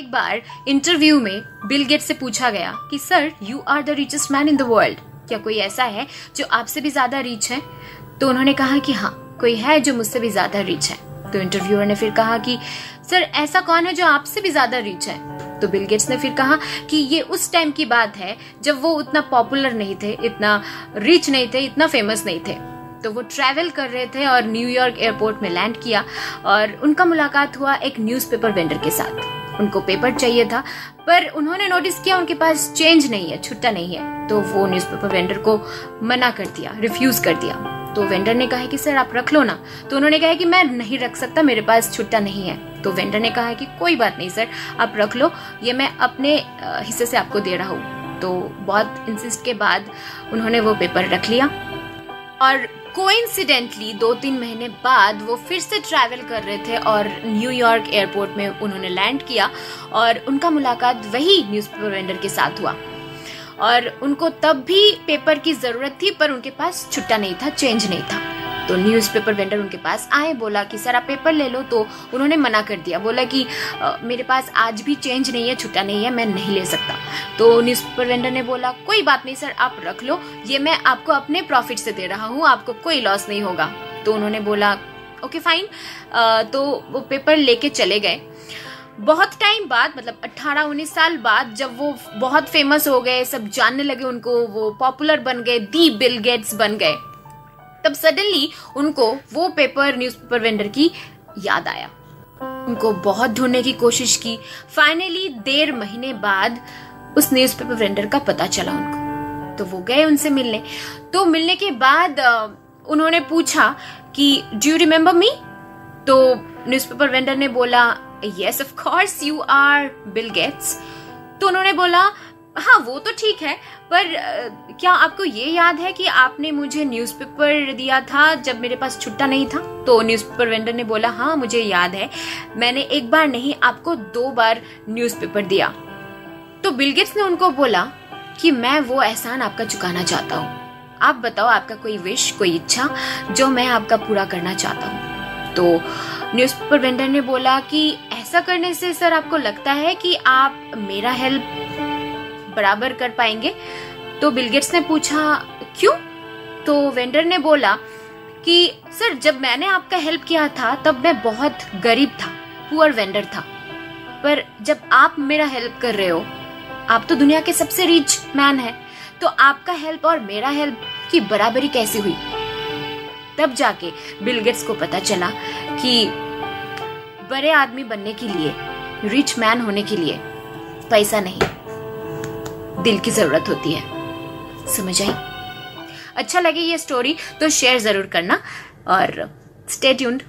एक बार इंटरव्यू में बिल गेट से पूछा गया कि sir you are the richest man in the world क्या कोई ऐसा है जो आपसे भी ज़्यादा रिच है? तो उन्होंने कहा कि हाँ कोई है जो मुझसे भी ज़्यादा रिच है. तो इंटरव्यूअर ने फिर कहा कि सर ऐसा कौन है जो आपसे भी ज़्यादा रिच है? तो बिल गेट्स ने फिर कहा कि, ये उस टाइम की बात है जब वो उतना पॉपुलर नहीं थे, इतना रिच नहीं थे, इतना फ़ेमस नहीं थे. तो वो ट्रैवल कर रहे थे और न्यूयॉर्क एयरपोर्ट में लैंड किया और उनका मुलाकात हुआ एक न्यूज़पेपर वेंडर के साथ। उनको पेपर चाहिए था, पर उन्होंने नोटिस किया उनके पास चेंज नहीं है, छुट्टा नहीं है। तो वो न्यूज़पेपर वेंडर को मना कर दिया रिफ्यूज कर दिया। तो वेंडर ने कहा कि, सर, आप रख लो ना। तो उन्होंने कहा कि, मैं नहीं रख सकता, मेरे पास छुट्टा नहीं है। तो वेंडर ने कहा कि, कोई बात नहीं, सर, आप रख लो, ये मैं अपने हिस्से से आपको दे रहा हूँ। तो बहुत इंसिस्ट के बाद उन्होंने वो पेपर रख लिया। और कोइंसिडेंटली दो तीन महीने बाद वो फिर से ट्रैवल कर रहे थे और न्यूयॉर्क एयरपोर्ट में उन्होंने लैंड किया और उनका मुलाकात वही न्यूज़पेपर वेंडर के साथ हुआ। और उनको तब भी पेपर की ज़रूरत थी, पर उनके पास छुट्टा नहीं था चेंज नहीं था। तो न्यूज़पेपर वेंडर उनके पास आए बोला कि सर आप पेपर ले लो। तो उन्होंने मना कर दिया। बोला कि आ, मेरे पास आज भी चेंज नहीं है छुट्टा नहीं है मैं नहीं ले सकता। तो न्यूज़पेपर वेंडर ने बोला कोई बात नहीं सर आप रख लो। ये मैं आपको अपने प्रॉफिट से दे रहा हूँ आपको कोई लॉस नहीं होगा। तो उन्होंने बोला ओके फाइन तो वो पेपर लेके चले गए। बहुत टाइम बाद मतलब 18-19 साल बाद जब वो बहुत फ़ेमस हो गए सब जानने लगे उनको वो पॉपुलर बन गए दी बिल गेट्स बन गए। तब सडनली उनको वो पेपर न्यूज़पेपर वेंडर की याद आया। उनको बहुत ढूँढने की कोशिश की। फाइनली देर महीने बाद उस न्यूज़पेपर वेंडर का पता चला उनको। तो वो गए उनसे मिलने। तो मिलने के बाद उन्होंने पूछा कि डू यू रिमेम्बर मी तो न्यूज़पेपर वेंडर ने बोला yes of course you are Bill Gates तो उन्होंने बोला हाँ वो तो ठीक है, पर क्या आपको ये याद है कि आपने मुझे न्यूज़पेपर दिया था जब मेरे पास छुट्टा नहीं था? तो न्यूज़पेपर वेंडर ने बोला हाँ मुझे याद है, मैंने एक बार नहीं, आपको दो बार न्यूज़पेपर दिया। तो बिलगेट्स ने उनको बोला कि, मैं वो एहसान आपका चुकाना चाहता हूँ। आप बताओ, आपका कोई विश कोई इच्छा, जो मैं आपका पूरा करना चाहता हूँ? तो न्यूज़पेपर वेंडर ने बोला कि, ऐसा करने से, सर, आपको लगता है कि आप मेरा हेल्प बराबर कर पाएँगे। तो बिलगेट्स ने पूछा, क्यों? तो वेंडर ने बोला कि, सर, जब मैंने आपका हेल्प किया था, तब मैं बहुत गरीब था पुअर वेंडर था। पर जब आप मेरा हेल्प कर रहे हो, आप तो दुनिया के सबसे रिच मैन है तो आपका हेल्प और मेरा हेल्प की बराबरी कैसे हुई? तब जाके बिलगेट्स को पता चला कि बड़े आदमी बनने के लिए रिच मैन होने के लिए पैसा नहीं। दिल की ज़रूरत होती है। समझ आई? अच्छा लगे ये स्टोरी तो शेयर ज़रूर करना और स्टे ट्यून्ड